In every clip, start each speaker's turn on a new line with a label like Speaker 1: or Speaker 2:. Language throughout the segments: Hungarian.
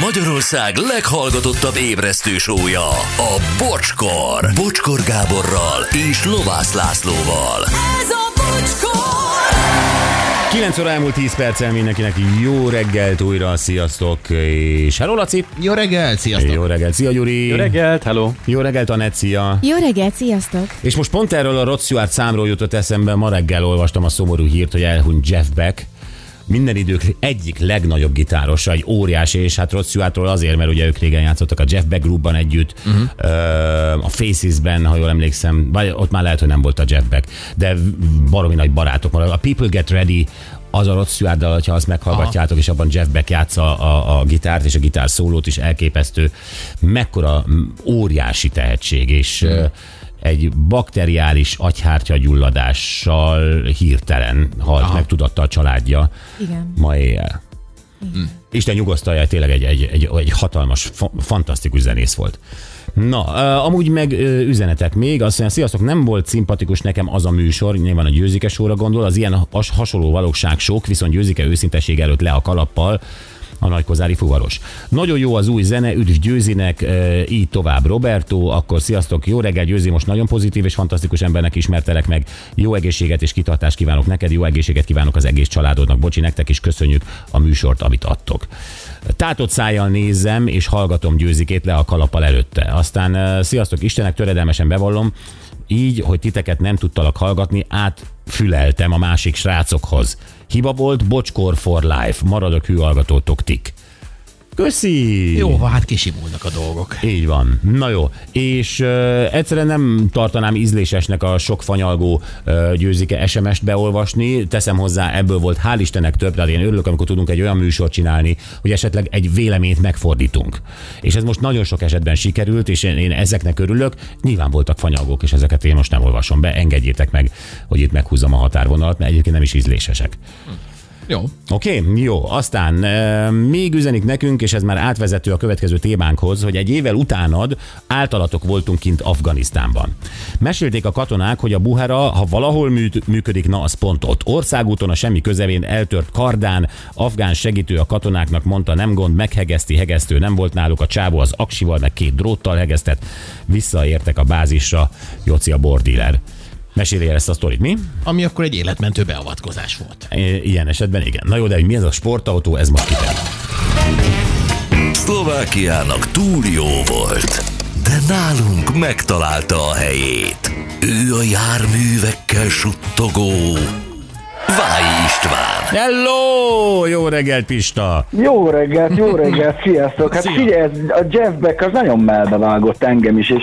Speaker 1: Magyarország leghallgatottabb ébresztő sója, a Bocskor. Bocskor Gáborral és Lovász Lászlóval.
Speaker 2: Ez a bocskor!
Speaker 3: 9 óra elmúlt 10 perccel mindenkinek jó reggelt újra, sziasztok, és hello Laci!
Speaker 4: Jó reggel, sziasztok!
Speaker 3: Jó reggelt, szia Gyuri!
Speaker 5: Jó reggelt, hello!
Speaker 3: Jó reggelt, Anett, szia!
Speaker 6: Jó reggelt, sziasztok!
Speaker 3: És most pont erről a Rod Stewart számról jutott eszembe, ma reggel olvastam a szomorú hírt, hogy elhunyt Jeff Beck, minden idők egyik legnagyobb gitárosa, egy óriási, és hát Rod Stewartról azért, mert ugye ők régen játszottak a Jeff Beck Groupban együtt, uh-huh. a Faces-ben, ha jól emlékszem, vagy ott már lehet, hogy nem volt a Jeff Beck, de baromi nagy barátok marad. A People Get Ready az a Rod Stewart ha azt meghallgatjátok, és abban Jeff Beck játsza a, a gitárt, és a gitár szólót is elképesztő. Mekkora óriási tehetség, és mm. Egy bakteriális agyhártya gyulladással hirtelen halt
Speaker 4: Aha.
Speaker 3: meg, tudatta a családja
Speaker 6: Igen.
Speaker 3: ma éjjel. Isten nyugasztalja, tényleg egy, egy, egy, egy hatalmas, fa, fantasztikus zenész volt. Na, amúgy meg üzenetek még, azt mondja, sziasztok, nem volt szimpatikus nekem az a műsor, nyilván a Győzike sóra gondol, az ilyen has, hasonló valóság sok, viszont Győzike őszintesség előtt le a kalappal, a nagykozári fuvaros. Nagyon jó az új zene, üdv Győzinek, e, így tovább Roberto, akkor sziasztok, jó reggel Győzi, most nagyon pozitív és fantasztikus embernek ismertelek meg, jó egészséget és kitartást kívánok neked, jó egészséget kívánok az egész családodnak, bocsi, nektek is köszönjük a műsort, amit adtok. Tátott szájjal nézem és hallgatom Győzikét le a kalappal előtte. Aztán e, sziasztok, Istenek töredelmesen bevallom, így, hogy titeket nem tudtalak hallgatni, átfüleltem a másik srácokhoz. Hiba volt, bocskor for life, maradok hűhallgatótok tik. Köszi!
Speaker 4: Jó, hát kisimulnak a dolgok.
Speaker 3: Így van. Na jó. És uh, egyszerűen nem tartanám ízlésesnek a sok fanyalgó uh, győzike SMS-t beolvasni. Teszem hozzá, ebből volt hál' Istennek több, de én örülök, amikor tudunk egy olyan műsort csinálni, hogy esetleg egy véleményt megfordítunk. És ez most nagyon sok esetben sikerült, és én, én ezeknek örülök. Nyilván voltak fanyalgók, és ezeket én most nem olvasom be. Engedjétek meg, hogy itt meghúzzam a határvonalat, mert egyébként nem is ízlésesek.
Speaker 4: Jó.
Speaker 3: Oké, okay, jó. Aztán még üzenik nekünk, és ez már átvezető a következő témánkhoz, hogy egy évvel utánad általatok voltunk kint Afganisztánban. Mesélték a katonák, hogy a buhera, ha valahol műt, működik, na az pont ott. Országúton a semmi közevén eltört kardán, afgán segítő a katonáknak mondta, nem gond, meghegeszti, hegesztő nem volt náluk, a csávó az aksival, meg két dróttal hegesztett, visszaértek a bázisra, Joci a bordíler. Mesélj el ezt a sztorit, mi?
Speaker 4: Ami akkor egy életmentő beavatkozás volt.
Speaker 3: I- Ilyen esetben igen. Na jó, de hogy mi ez a sportautó, ez most kiderül.
Speaker 1: Szlovákiának túl jó volt, de nálunk megtalálta a helyét. Ő a járművekkel suttogó Váj István.
Speaker 3: Hello! Jó reggelt, Pista!
Speaker 7: Jó reggelt, jó reggelt, sziasztok! Hát figyelj, ez, a Jeff Beck az nagyon melbevágott engem is, és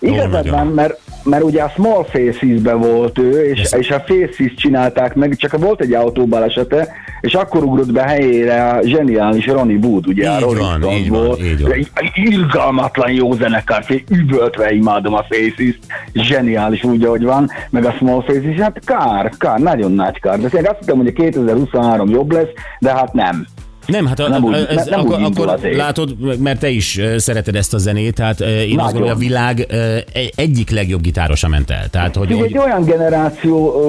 Speaker 7: igazad van, mert, mert ugye a Small Faces-be volt ő, és,
Speaker 3: Ez-
Speaker 7: és a Faces csinálták meg, csak volt egy autóbalesete, és akkor ugrott be helyére a zseniális Ronnie Wood, ugye a
Speaker 3: Így
Speaker 7: Rolling
Speaker 3: van, így van,
Speaker 7: volt.
Speaker 3: így van.
Speaker 7: Egy- egy Irgalmatlan jó zenekar, üvöltve imádom a Faces, zseniális úgy, ahogy van, meg a Small Faces, hát kár, kár, nagyon nagy kár. De azt hittem, hogy a 2023 jobb lesz, de hát nem.
Speaker 3: Nem, hát a,
Speaker 7: Nem úgy-
Speaker 3: ez,
Speaker 7: nem
Speaker 3: akkor, akkor látod, mert te is szereted ezt a zenét, tehát eh, én azt gondolom, hogy a világ egy- egyik legjobb gitárosa ment el. Tehát, hogy, hogy
Speaker 7: egy olyan generáció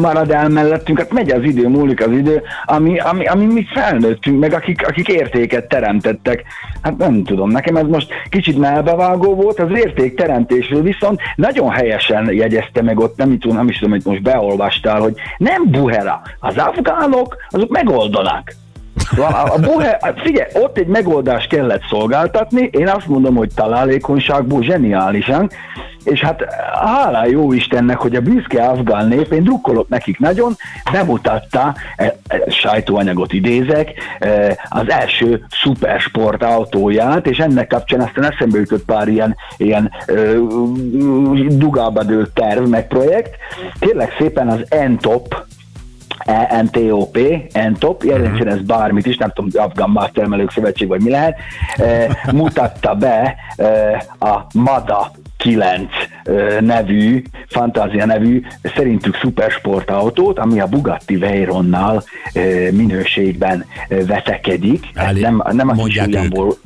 Speaker 7: marad el mellettünk, hát megy az idő, múlik az idő, ami, ami, ami mi felnőttünk, meg akik, akik értéket teremtettek. Hát nem tudom, nekem ez most kicsit melbevágó volt, az értékteremtésről viszont nagyon helyesen jegyezte meg ott, nem, tudom, nem is tudom, hogy most beolvastál, hogy nem buhera, az afgánok, azok megoldanak. A, a buhe, figyelj, ott egy megoldást kellett szolgáltatni, én azt mondom, hogy találékonyságból zseniálisan, és hát hálá jó Istennek, hogy a büszke afgán nép, én drukkolok nekik nagyon, bemutatta, e, e, sajtóanyagot idézek, e, az első szupersport autóját, és ennek kapcsán aztán eszembe jutott pár ilyen, ilyen ö, dugába dőlt terv, meg projekt. Kérlek szépen az N-Top, E NTOP, NTOP, jelentsen ez bármit is, nem tudom, Afgán Mástermelők Szövetség, vagy mi lehet, e, mutatta be e, a MADA 9 ö, nevű, Fantázia nevű, szerintük szupersportautót, ami a Bugatti Veyronnal minőségben vetekedik. Ez
Speaker 3: Állí-
Speaker 7: nem, nem
Speaker 3: mondják
Speaker 7: Williamból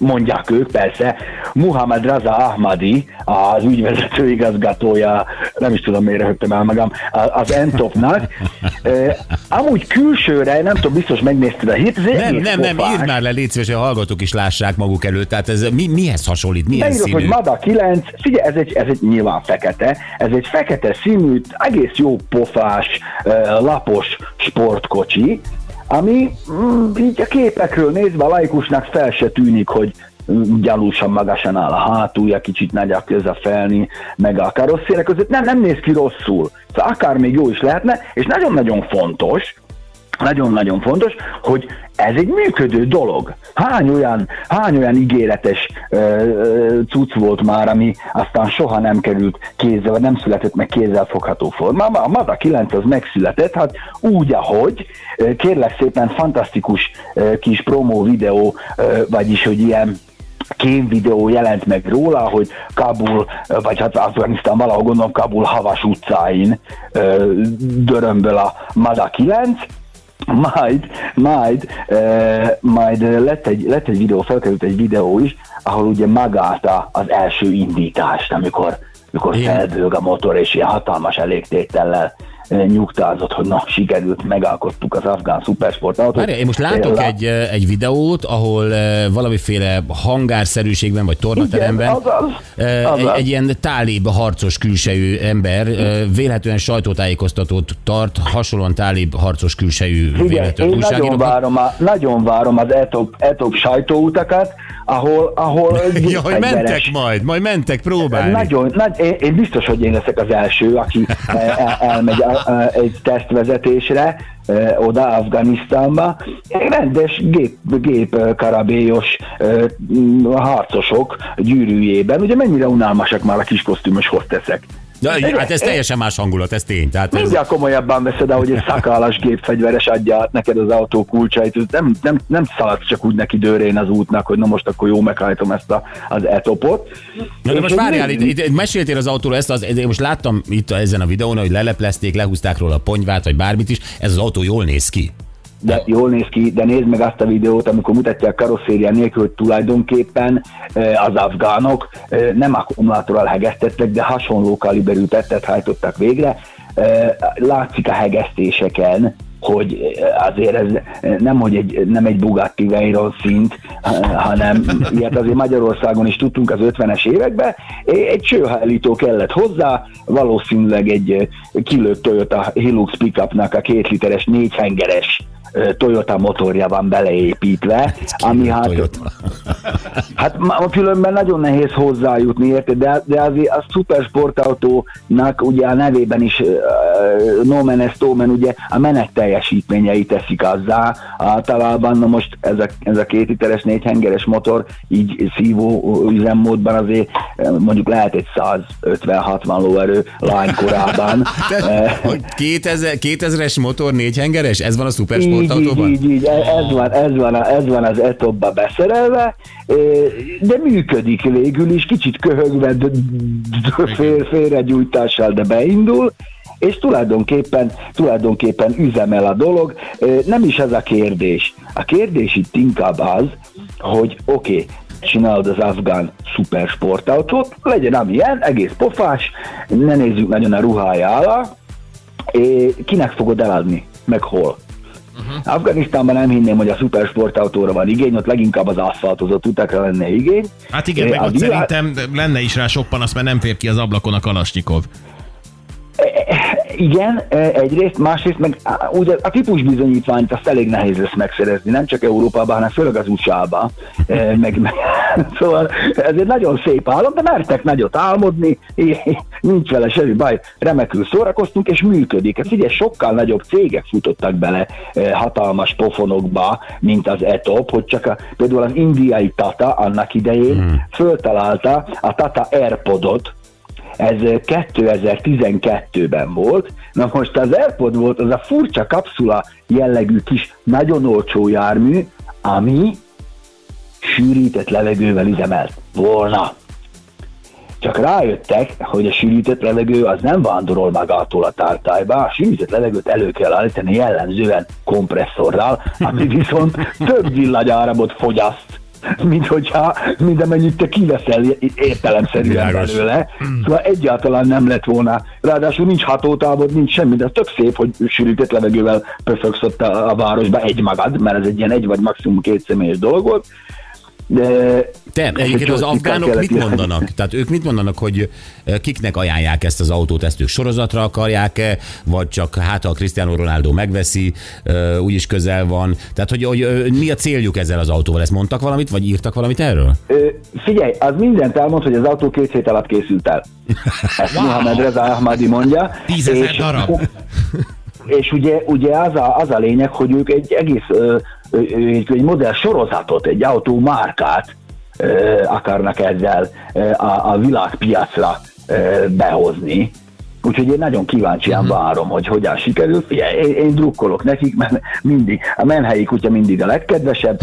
Speaker 7: mondják ők, persze. Muhammad Raza Ahmadi, az ügyvezető igazgatója nem is tudom, miért röhögtem el magam, az Entopnak. Amúgy külsőre, nem tudom, biztos megnézted a egy
Speaker 3: Nem, nem, nem, írd már le, légy szíves, hogy a hallgatók is lássák maguk előtt. Tehát ez mi, mihez hasonlít, milyen
Speaker 7: Beírod,
Speaker 3: színű?
Speaker 7: hogy Mada 9, figyelj, ez egy, ez egy nyilván fekete, ez egy fekete színű, egész jó pofás, lapos sportkocsi, ami mm, így a képekről nézve a laikusnak fel se tűnik, hogy gyalúsan magasan áll a hátulja, kicsit nagy a köz felni, meg a karosszének között, nem, nem néz ki rosszul. Szóval akár még jó is lehetne, és nagyon-nagyon fontos, nagyon-nagyon fontos, hogy ez egy működő dolog. Hány olyan, hány olyan ígéretes ö, cucc volt már, ami aztán soha nem került kézzel, vagy nem született meg kézzel fogható formában. A Mada 9 az megszületett, hát úgy, ahogy, kérlek szépen fantasztikus kis promó videó, vagyis, hogy ilyen kém videó jelent meg róla, hogy Kabul, vagy hát Afganisztán valahol gondolom Kabul havas utcáin dörömböl a Mada 9, majd, majd, e, majd lett, egy, lett egy videó, felkerült egy videó is, ahol ugye magát az első indítást, amikor, amikor
Speaker 3: Igen.
Speaker 7: a motor, és ilyen hatalmas elégtétellel nyugtázott, hogy na, sikerült, megalkottuk az afgán szupersportautót.
Speaker 3: Várj, én most látok
Speaker 7: Lá-
Speaker 3: egy, eh, egy videót, ahol eh, valamiféle hangárszerűségben vagy tornateremben
Speaker 7: Igen, azaz,
Speaker 3: eh, egy, egy ilyen tálib harcos külsejű ember eh, vélhetően sajtótájékoztatót tart, hasonlóan tálib harcos külsejű
Speaker 7: Igen,
Speaker 3: véletlenül
Speaker 7: én nagyon várom, a, nagyon várom az etop, etop sajtóutakat, ahol, ahol
Speaker 3: Ja, hogy mentek majd, majd mentek próbálni.
Speaker 7: Nagyon, nagy, én, én biztos, hogy én leszek az első, aki eh, el, elmegy egy tesztvezetésre eh, oda Afganisztánba. Rendes gép, gép eh, karabélyos harcosok gyűrűjében. Ugye mennyire unalmasak már a kis kosztümös hozteszek.
Speaker 3: Ja, hát ez teljesen más hangulat, ez tény. Tehát ez,
Speaker 7: Mindjárt komolyabban veszed, ahogy egy szakálas gépfegyveres adja neked az autó kulcsait. Nem, nem, nem szaladsz csak úgy neki dőrén az útnak, hogy na most akkor jó meghajtom ezt a, az etopot.
Speaker 3: Na de most várjál, itt, itt, meséltél az autóról ezt, az, én most láttam itt ezen a videón, hogy leleplezték, lehúzták róla a ponyvát, vagy bármit is, ez az autó jól néz ki.
Speaker 7: De jól néz ki, de nézd meg azt a videót, amikor mutatják karosszéria nélkül, hogy tulajdonképpen az afgánok nem akkumulátorral hegesztettek, de hasonló kaliberű tettet hajtottak végre. Látszik a hegesztéseken, hogy azért ez nem, hogy egy, nem egy Bugatti Veyron szint, hanem ilyet azért Magyarországon is tudtunk az 50-es években. Egy csőhajlító kellett hozzá, valószínűleg egy kilőtt Toyota Hilux pickupnak a két literes négyhengeres Toyota motorja van beleépítve, ami hát,
Speaker 3: Toyota.
Speaker 7: hát különben nagyon nehéz hozzájutni, érted? De, de azért a szupersportautónak ugye a nevében is uh, no man is no man, ugye a menet teljesítményei teszik azzá. Általában na most ez a, ez a két literes négyhengeres motor így szívó üzemmódban azért eh, mondjuk lehet egy 150-60 lóerő lánykorában.
Speaker 3: Te, hogy 2000, 2000-es motor négyhengeres? Ez van a
Speaker 7: Így, így,
Speaker 3: szupersportautóban?
Speaker 7: így, így, E- ez van, ez van, a- ez van az etopba beszerelve, eh, de működik végül is, kicsit köhögve, félregyújtással, de beindul, és tulajdonképpen, tulajdonképpen üzemel a dolog. Nem is ez a kérdés. A kérdés itt inkább az, hogy oké, okay, csinálod az afgán szupersportautót, legyen amilyen, egész pofás, ne nézzük nagyon a ruhája alá, kinek fogod eladni, meg hol. Uh-huh. Afganisztánban nem hinném, hogy a szupersportautóra van igény, ott leginkább az aszfaltozott utakra lenne igény.
Speaker 4: Hát igen,
Speaker 7: É,
Speaker 4: meg ott
Speaker 7: világ-
Speaker 4: szerintem lenne is rá sok panasz, mert nem fér ki az ablakon a Kalasnyikov.
Speaker 7: Igen, e, egyrészt, másrészt meg ugye a típus bizonyítványt azt elég nehéz lesz megszerezni, nem csak Európában, hanem főleg az USA-ban. E, Meg, meg, szóval ez egy nagyon szép álom, de mertek nagyot álmodni, nincs vele semmi baj, remekül szórakoztunk, és működik. Hát figyelj, sokkal nagyobb cégek futottak bele e, hatalmas pofonokba, mint az ETOP, hogy csak a, például az indiai Tata annak idején hmm. föltalálta a Tata Airpodot, ez 2012-ben volt. Na most az Airpod volt az a furcsa kapszula jellegű kis, nagyon olcsó jármű, ami sűrített levegővel üzemelt volna. Csak rájöttek, hogy a sűrített levegő az nem vándorol magától a tártályba, a sűrített levegőt elő kell állítani jellemzően kompresszorral, ami viszont több villanyáramot fogyaszt, mint hogyha mindamennyit te kiveszel értelemszerűen
Speaker 3: Világos.
Speaker 7: belőle. Szóval egyáltalán nem lett volna. Ráadásul nincs hatótávod, nincs semmi, de tök szép, hogy sűrített levegővel pöfögsz ott a, a városba egy magad, mert ez egy ilyen egy vagy maximum két személyes dolog volt. De
Speaker 3: Te, egyébként az afgánok mit mondanak? Tehát ők mit mondanak, hogy eh, kiknek ajánlják ezt az autót? Ezt ők sorozatra akarják-e, vagy csak hát ha a Cristiano Ronaldo megveszi, eh, úgyis közel van. Tehát, hogy, hogy eh, mi a céljuk ezzel az autóval? Ezt mondtak valamit, vagy írtak valamit erről?
Speaker 7: Ö, figyelj, az mindent elmond, hogy az autó két hét alatt készült el. Ezt wow. Mohamed Reza Ahmadi mondja.
Speaker 4: Tízezer
Speaker 7: És-
Speaker 4: darab.
Speaker 7: És ugye, ugye az, a, az a lényeg, hogy ők egy egész ö, egy, egy modell sorozatot, egy autó márkát ö, akarnak ezzel a, a világpiacra behozni. Úgyhogy én nagyon kíváncsian
Speaker 3: Mhm.
Speaker 7: várom, hogy hogyan sikerül. Én, én drukkolok nekik, mert mindig, a menhelyi kutya mindig a legkedvesebb.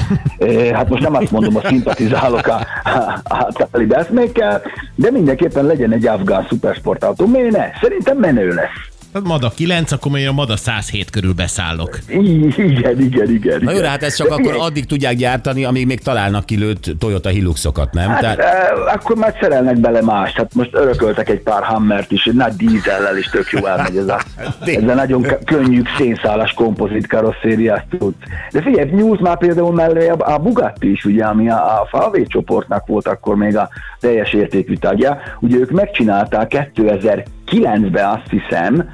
Speaker 7: Hát most nem azt mondom, hogy szimpatizálok a, a, a talib eszmékkel, de mindenképpen legyen egy afgán szupersportautó. Miért ne? Szerintem menő lesz.
Speaker 4: Tehát Mada 9, akkor még a Mada 107 körül beszállok.
Speaker 7: Igen, igen, igen.
Speaker 3: Na jó,
Speaker 7: igen.
Speaker 3: hát ezt csak
Speaker 7: De
Speaker 3: akkor
Speaker 7: figyelj,
Speaker 3: addig tudják gyártani, amíg még találnak kilőtt Toyota Hiluxokat, nem?
Speaker 7: Hát,
Speaker 3: Tehát,
Speaker 7: eh, akkor már szerelnek bele más. Hát most örököltek egy pár Hammert is, egy nagy dízellel is tök jó elmegy ez a, ez a nagyon k- könnyű szénszálas kompozit karosszériás tud. De figyelj, nyúlt már például mellé a, a Bugatti is, ugye, ami a, a Falvé csoportnak volt akkor még a teljes értékű tagja. Ugye ők megcsinálták 2009-ben azt hiszem,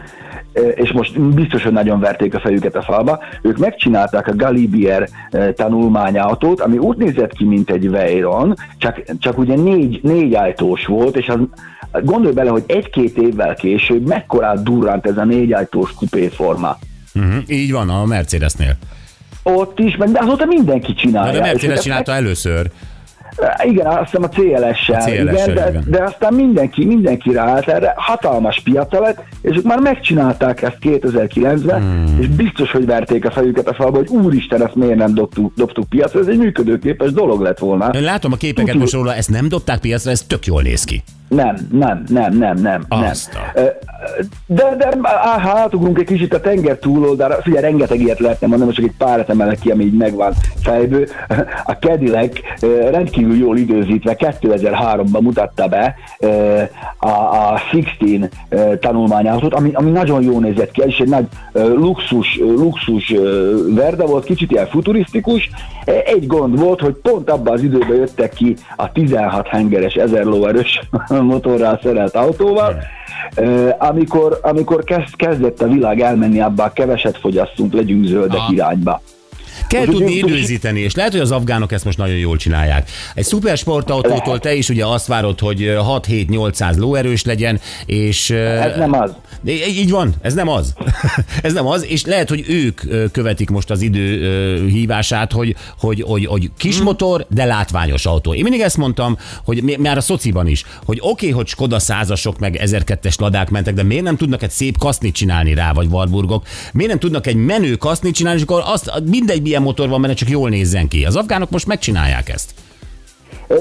Speaker 7: és most biztos, hogy nagyon verték a fejüket a falba, ők megcsinálták a Galibier tanulmányautót, ami úgy nézett ki, mint egy Veyron, csak, csak ugye négy, négy ajtós volt, és az, gondolj bele, hogy egy-két évvel később mekkorát durrant ez a négy ajtós kupéforma.
Speaker 3: uh-huh, így van, a Mercedesnél.
Speaker 7: Ott is, meg de azóta mindenki csinálja.
Speaker 3: de
Speaker 7: És
Speaker 3: Mercedes csinálta először.
Speaker 7: Igen, azt hiszem a CLS-sel,
Speaker 3: A CLS-sel,
Speaker 7: igen, de,
Speaker 3: igen.
Speaker 7: de aztán mindenki, mindenki ráállt erre, hatalmas piaca lett, és ők már megcsinálták ezt 2009-ben, hmm. és biztos, hogy verték a fejüket a falba, hogy úristen, ezt miért nem dobtuk, dobtuk piacra, ez egy működőképes dolog lett volna.
Speaker 3: Látom a képeket
Speaker 7: Tudjuk.
Speaker 3: most róla, ezt nem dobták piacra, ez tök jól néz ki.
Speaker 7: Nem, nem, nem, nem, nem.
Speaker 3: Azt
Speaker 7: nem. De, de á, ha átugrunk egy kicsit a tenger túloldalra, figyelj, rengeteg ilyet lehetne mondani, most csak egy párat emelek ki, ami így megvan fejből. A Cadillac rendkívül jól időzítve 2003-ban mutatta be a, a 16 ö, tanulmányautót, ami, ami nagyon jól nézett ki, és egy nagy luxus, luxus verde volt, kicsit ilyen futurisztikus. Egy gond volt, hogy pont abban az időben jöttek ki a 16 hengeres 1000 lóerős motorral szerelt autóval, amikor, amikor kezd, kezdett a világ elmenni abba a keveset fogyasszunk, legyünk zöldek
Speaker 4: Aha.
Speaker 7: irányba.
Speaker 3: Kell tudni időzíteni, és lehet, hogy az afgánok ezt most nagyon jól csinálják. Egy szupersportautótól
Speaker 7: Lehet.
Speaker 3: te is ugye azt várod, hogy 6-7-800 lóerős legyen, és...
Speaker 7: Ez nem az.
Speaker 3: Így van, ez nem az. ez nem az, és lehet, hogy ők követik most az idő hívását, hogy, hogy, hogy, hogy kis
Speaker 7: Hmm.
Speaker 3: motor, de látványos autó. Én mindig ezt mondtam, hogy már a szociban is, hogy oké, okay, hogy Skoda százasok meg 1002-es ladák mentek, de miért nem tudnak egy szép kasznit csinálni rá, vagy Warburgok? Miért nem tudnak egy menő kasznit csinálni, és akkor azt, mindegy milyen motor van benne, csak jól nézzen ki. Az afgánok most megcsinálják ezt.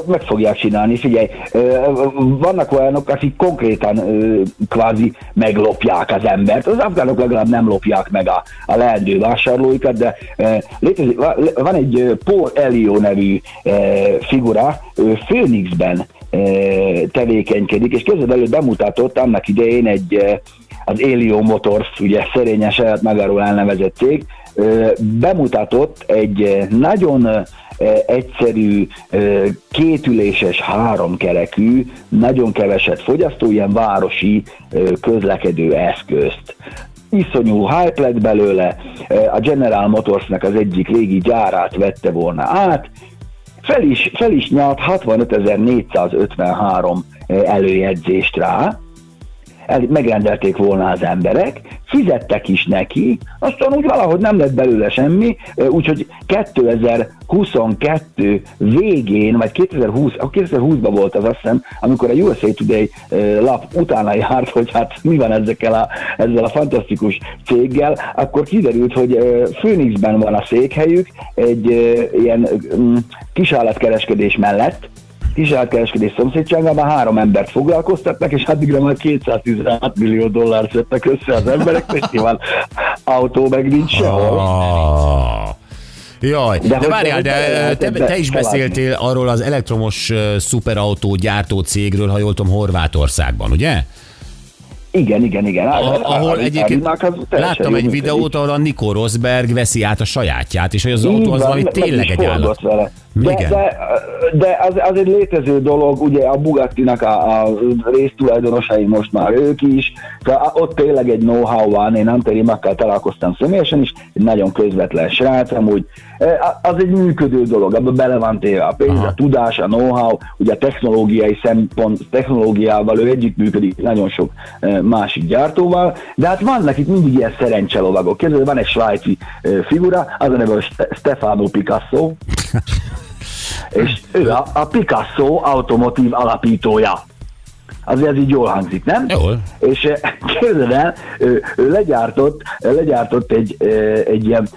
Speaker 7: Meg fogják csinálni, figyelj, vannak olyanok, akik konkrétan kvázi meglopják az embert. Az afgánok legalább nem lopják meg a, a leendő vásárlóikat, de létezik, va- van egy Paul Elio nevű figura, ő Phoenixben tevékenykedik, és képzeld el, hogy bemutatott annak idején egy az Elio Motors, ugye szerényen saját magáról elnevezett cég, bemutatott egy nagyon egyszerű, kétüléses, háromkerekű, nagyon keveset fogyasztó, ilyen városi közlekedő eszközt. Iszonyú hype lett belőle, a General Motorsnak az egyik régi gyárát vette volna át, fel is, fel is nyalt 65.453 előjegyzést rá, el, megrendelték volna az emberek, fizettek is neki, aztán úgy valahogy nem lett belőle semmi, úgyhogy 2022 végén, vagy 2020, a 2020-ban volt az azt hiszem, amikor a USA Today lap utána járt, hogy hát mi van ezekkel a, ezzel a fantasztikus céggel, akkor kiderült, hogy Phoenixben van a székhelyük, egy ilyen mm, kisállatkereskedés mellett, kisállatkereskedés szomszédságában három embert foglalkoztatnak, és addigra már 216 millió dollárt szedtek össze az emberek, és nyilván autó meg nincs sehol.
Speaker 3: Ah. Jaj, de,
Speaker 7: De
Speaker 3: várjál, de te, te is beszéltél arról az elektromos szuperautó gyártó cégről, ha jól tudom, Horvátországban, ugye?
Speaker 7: Igen, igen, igen.
Speaker 3: A, ahol egyébként láttam egy
Speaker 7: videót,
Speaker 3: ahol a Nico Rosberg veszi át a sajátját, és hogy az autó az
Speaker 7: van,
Speaker 3: valami tényleg egy állat.
Speaker 7: Vele. De,
Speaker 3: Igen.
Speaker 7: de, de az, az egy létező dolog, ugye a Bugattinak a, a résztulajdonosai most már ők is, tehát ott tényleg egy know-how van, én Anteri Makkal találkoztam személyesen is, egy nagyon közvetlen srác, amúgy E, az egy működő dolog, abban bele van téve a pénz,
Speaker 3: Aha.
Speaker 7: a tudás, a know-how, ugye a technológiai szempont, technológiával ő együttműködik nagyon sok e, másik gyártóval, de hát vannak itt mindig ilyen szerencselovagok. Képzeld, van egy svájci e, figura, az a neve, Stefano Picasso, és ő a, a Picasso automotív alapítója. Azért ez így jól hangzik, nem?
Speaker 3: Jól.
Speaker 7: És eh, képzeld el, ő, ő legyártott, legyártott egy, eh, egy ilyen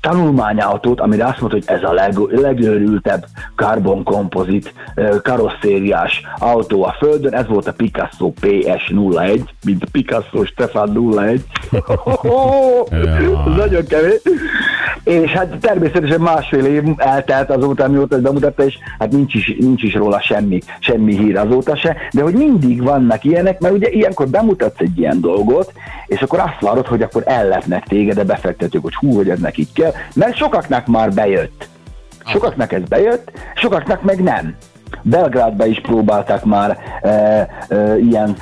Speaker 7: tanulmányautót, amire azt mondta, hogy ez a leg, legőrültebb carbon kompozit eh, karosszériás autó a Földön, ez volt a Picasso PS01, mint Picasso Stefan 01. Ez nagyon kevés. És hát természetesen másfél év eltelt azóta, amióta ezt bemutatta, és hát nincs is, nincs is róla semmi, semmi hír azóta se, de hogy mindig vannak ilyenek, mert ugye ilyenkor bemutatsz egy ilyen dolgot, és akkor azt várod, hogy akkor ellepnek téged, de befektetők, hogy hú, hogy ez nekik kell, mert sokaknak már bejött. Sokaknak ez bejött, sokaknak meg nem. Belgrádba is próbálták már e, e, ilyen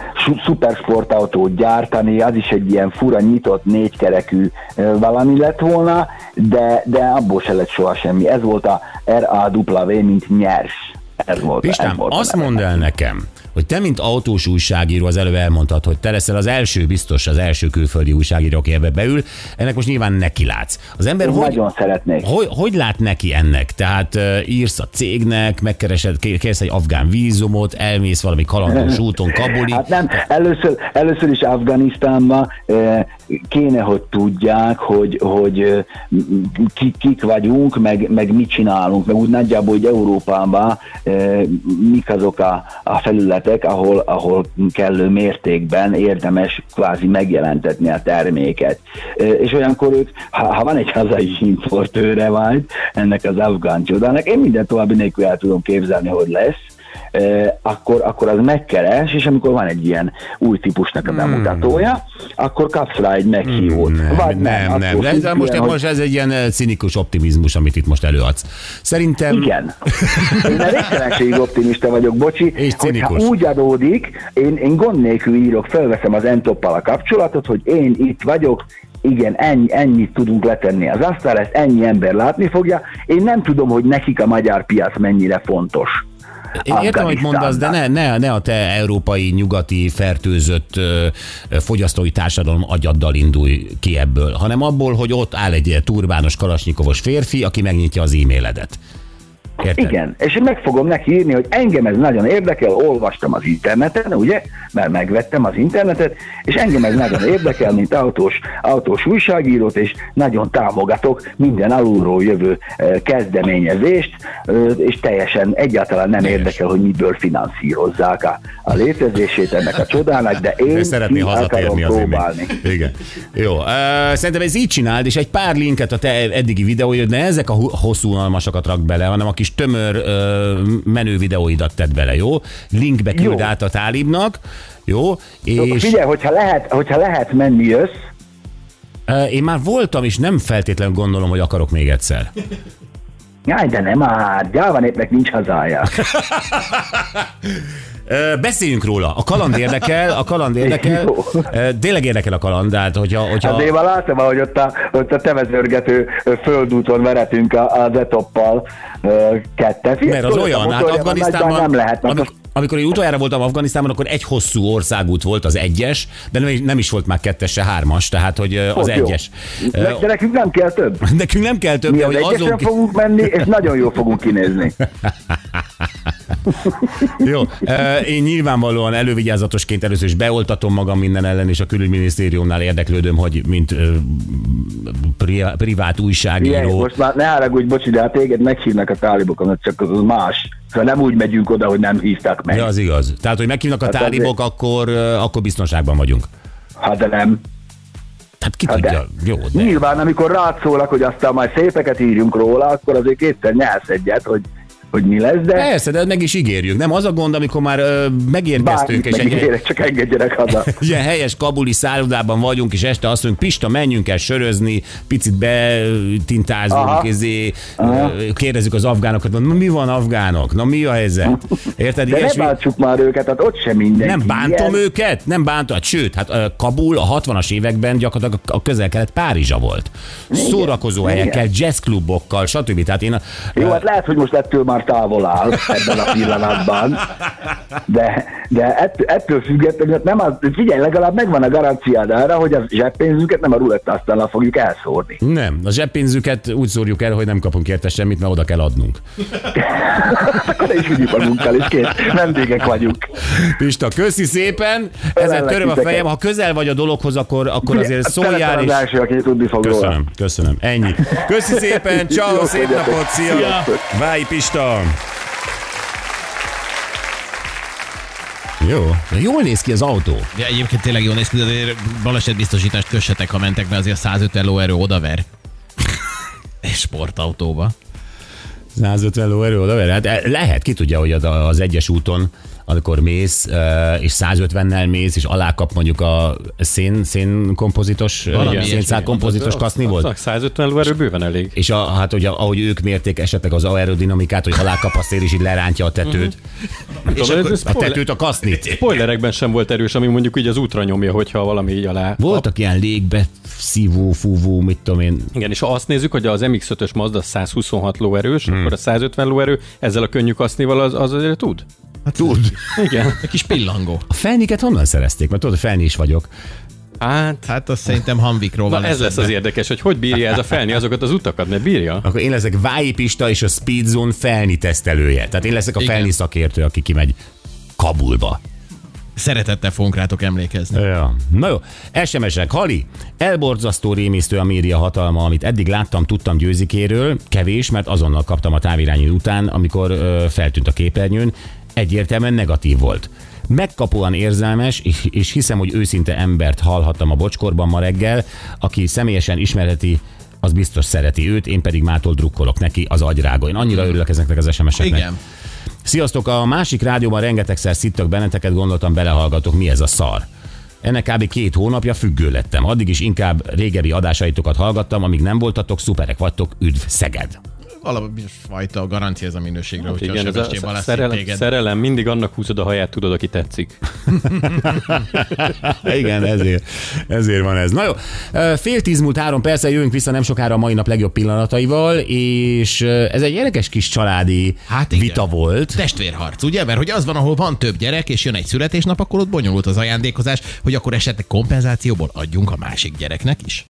Speaker 7: szupersportautót gyártani, az is egy ilyen fura nyitott négykerekű e, valami lett volna, de, de abból se lett soha semmi. Ez volt a RAW, mint nyers. Ez volt, ez
Speaker 3: Pistám,
Speaker 7: volt a
Speaker 3: azt mondd el nekem, hogy te, mint autós újságíró, az előbb elmondtad, hogy te leszel az első, biztos az első külföldi újságíró, aki ebbe beül, ennek most nyilván neki látsz. Az ember
Speaker 7: Én
Speaker 3: hogy,
Speaker 7: Nagyon szeretnék.
Speaker 3: hogy, hogy lát neki ennek? Tehát írsz a cégnek, megkeresed, kér- kérsz egy afgán vízumot, elmész valami kalandos úton Kabulig.
Speaker 7: Hát nem, először, először is Afganisztánban kéne, hogy tudják, hogy, hogy eh, ki, kik vagyunk, meg, meg mit csinálunk, meg úgy nagyjából, hogy Európában mik azok a, a felületek, ahol, ahol kellő mértékben érdemes kvázi megjelentetni a terméket. És olyankor ők, ha, ha van egy hazai importőre majd ennek az afgán csodának, én minden további nélkül el tudom képzelni, hogy lesz, akkor, akkor az megkeres, és amikor van egy ilyen új típusnak a bemutatója, akkor kapsz rá egy meghívót.
Speaker 3: Hmm. Nem,
Speaker 7: Vagy
Speaker 3: nem, nem. nem. Ez, most,
Speaker 7: hogy-
Speaker 3: most ez egy ilyen eh, cinikus optimizmus, amit itt most előadsz. Szerintem...
Speaker 7: Igen. Én a végtelenségig optimista vagyok, bocsi.
Speaker 3: És
Speaker 7: hogyha úgy adódik, én, én gond nélkül írok, felveszem az entoppal a kapcsolatot, hogy én itt vagyok, igen, ennyi, ennyit tudunk letenni az asztalra, ezt ennyi ember látni fogja. Én nem tudom, hogy nekik a magyar piac mennyire fontos.
Speaker 3: Én értem, hogy mondasz, de ne, ne, ne a te európai, nyugati, fertőzött fogyasztói társadalom agyaddal indulj ki ebből, hanem abból, hogy ott áll egy turbános, kalasnyikovos férfi, aki megnyitja az e-mailedet. Érted?
Speaker 7: Igen, és én meg fogom neki írni, hogy engem ez nagyon érdekel, olvastam az interneten, ugye, mert megvettem az internetet, és engem ez nagyon érdekel, mint autós, autós újságírót, és nagyon támogatok minden alulról jövő eh, kezdeményezést, eh, és teljesen egyáltalán nem érdekel, hogy miből finanszírozzák a, a létezését ennek a csodának, de én
Speaker 3: De szeretné
Speaker 7: ki akarom
Speaker 3: hazatérni az
Speaker 7: próbálni.
Speaker 3: Igen. Jó. Uh, szerintem ez így csináld, és egy pár linket a te eddigi videóid, ne ezek a hosszú unalmasakat rak bele, hanem a kis tömör uh, menő videóidat tedd bele, jó? Linkbe küld
Speaker 7: Jó.
Speaker 3: át a tálibnak, jó? És
Speaker 7: Figyelj, hogyha lehet, hogyha lehet menni, jössz,
Speaker 3: én már voltam, és nem feltétlenül gondolom, hogy akarok még egyszer.
Speaker 7: Jaj, de nem már, gyáva népnek nincs hazája.
Speaker 3: Beszéljünk róla. A kaland érdekel, a kaland érdekel.
Speaker 7: Jó.
Speaker 3: Tényleg érdekel a kaland, tehát hogyha... hogyha...
Speaker 7: Hát én már láttam, ahogy ott a, ott a tevezörgető földúton veretünk a- az etoppal ketten.
Speaker 3: Mert az olyan, hát Afganisztánban,
Speaker 7: nem lehet,
Speaker 3: amikor, amikor én utoljára voltam Afganisztánban, akkor egy hosszú országút volt az egyes, de nem, nem is volt már kettes se hármas, tehát hogy az
Speaker 7: jó.
Speaker 3: egyes. Ö,
Speaker 7: De, de nekünk nem kell több.
Speaker 3: Nekünk nem kell több,
Speaker 7: Mi
Speaker 3: de
Speaker 7: az
Speaker 3: hogy azon...
Speaker 7: fogunk menni, és nagyon jól fogunk kinézni.
Speaker 3: Jó, én nyilvánvalóan elővigyázatosként először is beoltatom magam minden ellen, és a külügyminisztériumnál érdeklődöm, hogy mint pri, privát újságíró.
Speaker 7: most már ne haragudj, bocsi, de hát téged meghívnak a tálibokon, csak az más. Szóval nem úgy megyünk oda, hogy nem hívtak meg.
Speaker 3: Ja, az igaz. Tehát, hogy meghívnak a
Speaker 7: Hát
Speaker 3: tálibok, akkor, akkor biztonságban vagyunk.
Speaker 7: Hát de nem.
Speaker 3: Hát ki
Speaker 7: Hát de-
Speaker 3: tudja, jó, de...
Speaker 7: Nyilván, amikor rád szólak, hogy aztán majd szépeket írjunk róla, akkor azért kétszer nyelsz egyet, hogy, hogy mi lesz, de
Speaker 3: Persze, de meg is ígérjük. Nem az a gond, amikor már ö, megérkeztünk,
Speaker 7: bármit
Speaker 3: és egy,
Speaker 7: megígérek, csak engedjenek haza.
Speaker 3: ilyen helyes kabuli szállodában vagyunk, és este azt mondjuk, Pista, menjünk el sörözni, picit betintázunk, izé, kérdezzük az afgánokat, na mi van afgánok? Na mi a helyzet? Érted?
Speaker 7: De ne
Speaker 3: Ilyesmi-
Speaker 7: bántsuk már őket, hát ott sem mindenki.
Speaker 3: nem bántom
Speaker 7: ilyen.
Speaker 3: őket, nem bántom, hát sőt, hát Kabul a 60-as években gyakorlatilag a közel-kelet Párizsa volt. Szórakozó helyekkel, jazzklubokkal, stb. Tehát én a,
Speaker 7: Jó, hát lehet, hogy most ettől már távol áll ebben a pillanatban, de, de ettől, ettől függetlenül hát nem az, figyelj, legalább megvan a garanciád arra, hogy a zseppénzünket nem a rulettasztallal fogjuk elszórni.
Speaker 3: nem, a zseppénzüket úgy szórjuk el, hogy nem kapunk érte semmit, mert oda kell adnunk.
Speaker 7: Akkor is vigyük magunkkal, és kész, vendégek vagyunk.
Speaker 3: Pista, köszi szépen,
Speaker 7: Ölellek
Speaker 3: töröm a fejem, ha közel vagy a dologhoz, akkor, akkor azért
Speaker 7: A
Speaker 3: szóljál
Speaker 7: az első, aki tudni fog róla.
Speaker 3: Köszönöm, köszönöm. Ennyi. Köszi szépen, ciao, szép napot, szia! Váj Pista! Jó, de jól néz ki az autó.
Speaker 4: Ja, egyébként tényleg jól néz ki, de azért balesetbiztosítást kössetek, ha mentek, mert azért 150 lóerő odaver. Egy sportautóba.
Speaker 3: 150 lóerő oda ver? Hát eh, lehet, ki tudja, hogy az, az egyes úton, amikor mész, és 150-nel mész, és alákap mondjuk a szén, szénkompozitos,
Speaker 4: Valami
Speaker 3: eh,
Speaker 4: ilyesmi.
Speaker 3: szénszál kaszni volt.
Speaker 5: Az 150 lóerő bőven elég.
Speaker 3: És a, hát ugye, ahogy ők mérték esetleg az aerodinamikát, hogy alákap a szél, és így lerántja a tetőt.
Speaker 5: És
Speaker 3: akkor
Speaker 5: akkor
Speaker 3: a tetőt a kasznit.
Speaker 5: Spoilerekben sem volt erős, ami mondjuk így az útra nyomja, hogyha valami így alá.
Speaker 3: Voltak ilyen légbe szívó, fúvó, mit tudom én.
Speaker 5: Igen, és ha azt nézzük, hogy az MX-5-ös Mazda 126 lóerős, hmm. akkor a 150 lóerő ezzel a könnyű kasznival az, az azért tud.
Speaker 3: Hát tud.
Speaker 5: Igen.
Speaker 4: Egy kis pillangó.
Speaker 3: A felniket honnan szerezték? Mert tudod, felni is vagyok.
Speaker 5: Hát,
Speaker 4: Hát azt szerintem Hanvikról
Speaker 5: na
Speaker 4: van
Speaker 5: ez lesz az érdekes, hogy hogy bírja ez a felni azokat az utakat, mert bírja?
Speaker 3: Akkor én leszek Váji Pista és a Speedzone felni tesztelője. Tehát én leszek a
Speaker 4: Igen.
Speaker 3: felni szakértő, aki kimegy Kabulba.
Speaker 4: Szeretettel fogunk rátok emlékezni.
Speaker 3: Ja. Na jó, SMS-ek. Hali, elborzasztó rémisztő a média hatalma, amit eddig láttam, tudtam győzikéről. Kevés, mert azonnal kaptam a távirányú után, amikor ö, feltűnt a képernyőn. Egyértelműen negatív volt. Megkapóan érzelmes, és- hiszem, hogy őszinte embert hallhattam a bocskorban ma reggel, aki személyesen ismerheti az biztos szereti őt, én pedig mától drukkolok neki az agyrága. Én annyira örülök ezeknek az SMS-eknek.
Speaker 4: Igen.
Speaker 3: Sziasztok, a másik rádióban rengetegszer szittak benneteket, gondoltam belehallgatok, mi ez a szar. Ennek kb. két hónapja függő lettem. Addig is inkább régebbi adásaitokat hallgattam, amíg nem voltatok, szuperek vagytok, üdv Szeged.
Speaker 4: Fajta garancia ez a minőségre, hogyha
Speaker 5: Igen,
Speaker 4: a
Speaker 5: ez a
Speaker 4: Sebestyén Balázs
Speaker 5: szerelem,
Speaker 4: téged.
Speaker 5: szerelem, mindig annak húzod a haját, tudod, aki tetszik.
Speaker 3: Igen, ezért, ezért van ez. Na jó, fél tíz múlt három perccel jövünk vissza nem sokára a mai nap legjobb pillanataival, és ez egy érdekes kis családi
Speaker 4: Hát igen.
Speaker 3: vita volt.
Speaker 4: Testvérharc, ugye? Mert hogy az van, ahol van több gyerek, és jön egy születésnap, akkor ott bonyolult az ajándékozás, hogy akkor esetleg kompenzációból adjunk a másik gyereknek is.